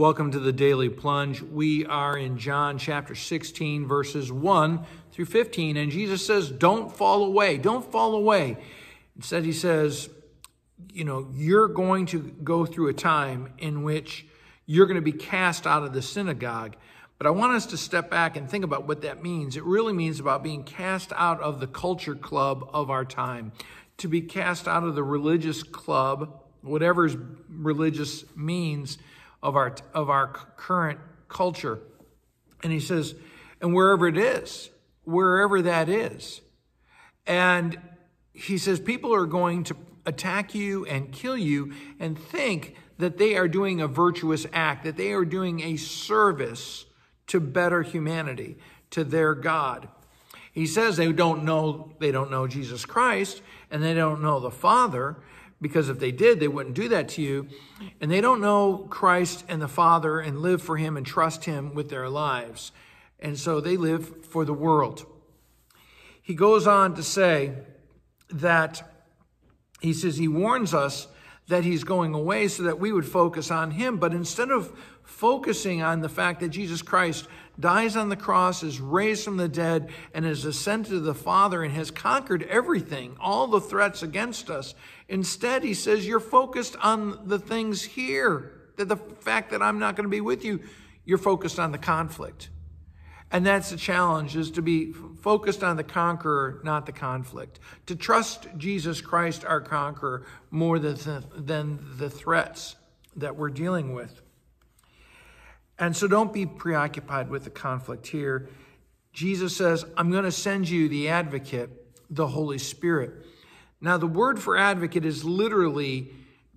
Welcome to the Daily Plunge. We are in John chapter 16, verses 1 through 15, and Jesus says, Don't fall away. Don't fall away. Instead, he says, You know, you're going to go through a time in which you're going to be cast out of the synagogue. But I want us to step back and think about what that means. It really means about being cast out of the culture club of our time, to be cast out of the religious club, whatever religious means of our, of our current culture. And he says, and wherever it is, wherever that is. And he says, people are going to attack you and kill you and think that they are doing a virtuous act, that they are doing a service to better humanity, to their God. He says they don't know, they don't know Jesus Christ and they don't know the Father because if they did, they wouldn't do that to you. And they don't know Christ and the Father and live for Him and trust Him with their lives. And so they live for the world. He goes on to say that he says he warns us that he's going away so that we would focus on him. But instead of focusing on the fact that Jesus Christ dies on the cross, is raised from the dead, and has ascended to the Father and has conquered everything, all the threats against us, instead, he says, You're focused on the things here. That the fact that I'm not going to be with you, you're focused on the conflict. And that's the challenge is to be focused on the conqueror, not the conflict. To trust Jesus Christ, our conqueror, more than the, than the threats that we're dealing with. And so don't be preoccupied with the conflict here. Jesus says, I'm going to send you the advocate, the Holy Spirit. Now, the word for advocate is literally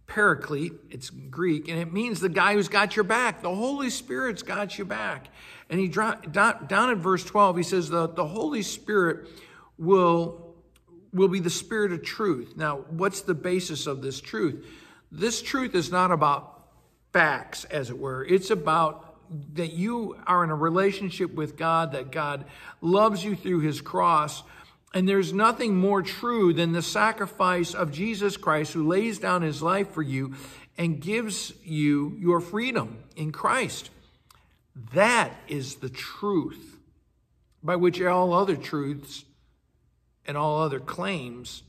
paraclete, it's Greek, and it means the guy who's got your back. The Holy Spirit's got you back. And he down in verse 12, he says the, the Holy Spirit will, will be the spirit of truth. Now, what's the basis of this truth? This truth is not about facts, as it were. It's about that you are in a relationship with God, that God loves you through his cross. And there's nothing more true than the sacrifice of Jesus Christ who lays down his life for you and gives you your freedom in Christ. That is the truth by which all other truths and all other claims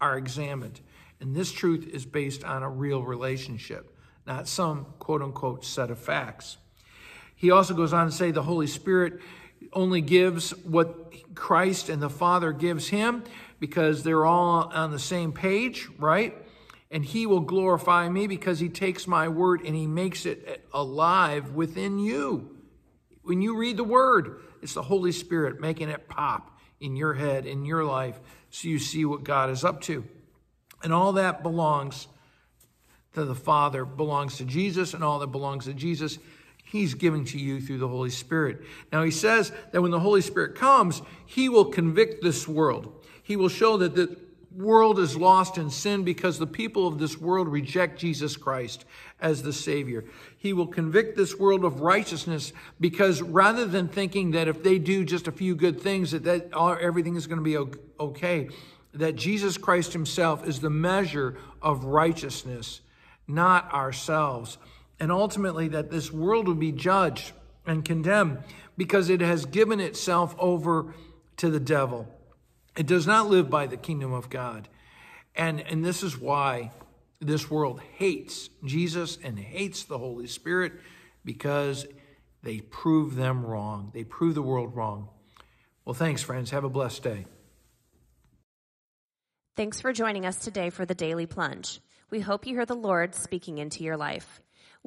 are examined. And this truth is based on a real relationship, not some quote unquote set of facts. He also goes on to say the Holy Spirit only gives what Christ and the Father gives him because they're all on the same page, right? and he will glorify me because he takes my word and he makes it alive within you. When you read the word, it's the Holy Spirit making it pop in your head, in your life, so you see what God is up to. And all that belongs to the Father, belongs to Jesus, and all that belongs to Jesus, He's giving to you through the Holy Spirit. Now, He says that when the Holy Spirit comes, He will convict this world. He will show that the world is lost in sin because the people of this world reject Jesus Christ as the Savior. He will convict this world of righteousness because rather than thinking that if they do just a few good things, that, that everything is going to be okay, that Jesus Christ Himself is the measure of righteousness, not ourselves. And ultimately, that this world will be judged and condemned because it has given itself over to the devil. It does not live by the kingdom of God. And, and this is why this world hates Jesus and hates the Holy Spirit because they prove them wrong. They prove the world wrong. Well, thanks, friends. Have a blessed day. Thanks for joining us today for the Daily Plunge. We hope you hear the Lord speaking into your life.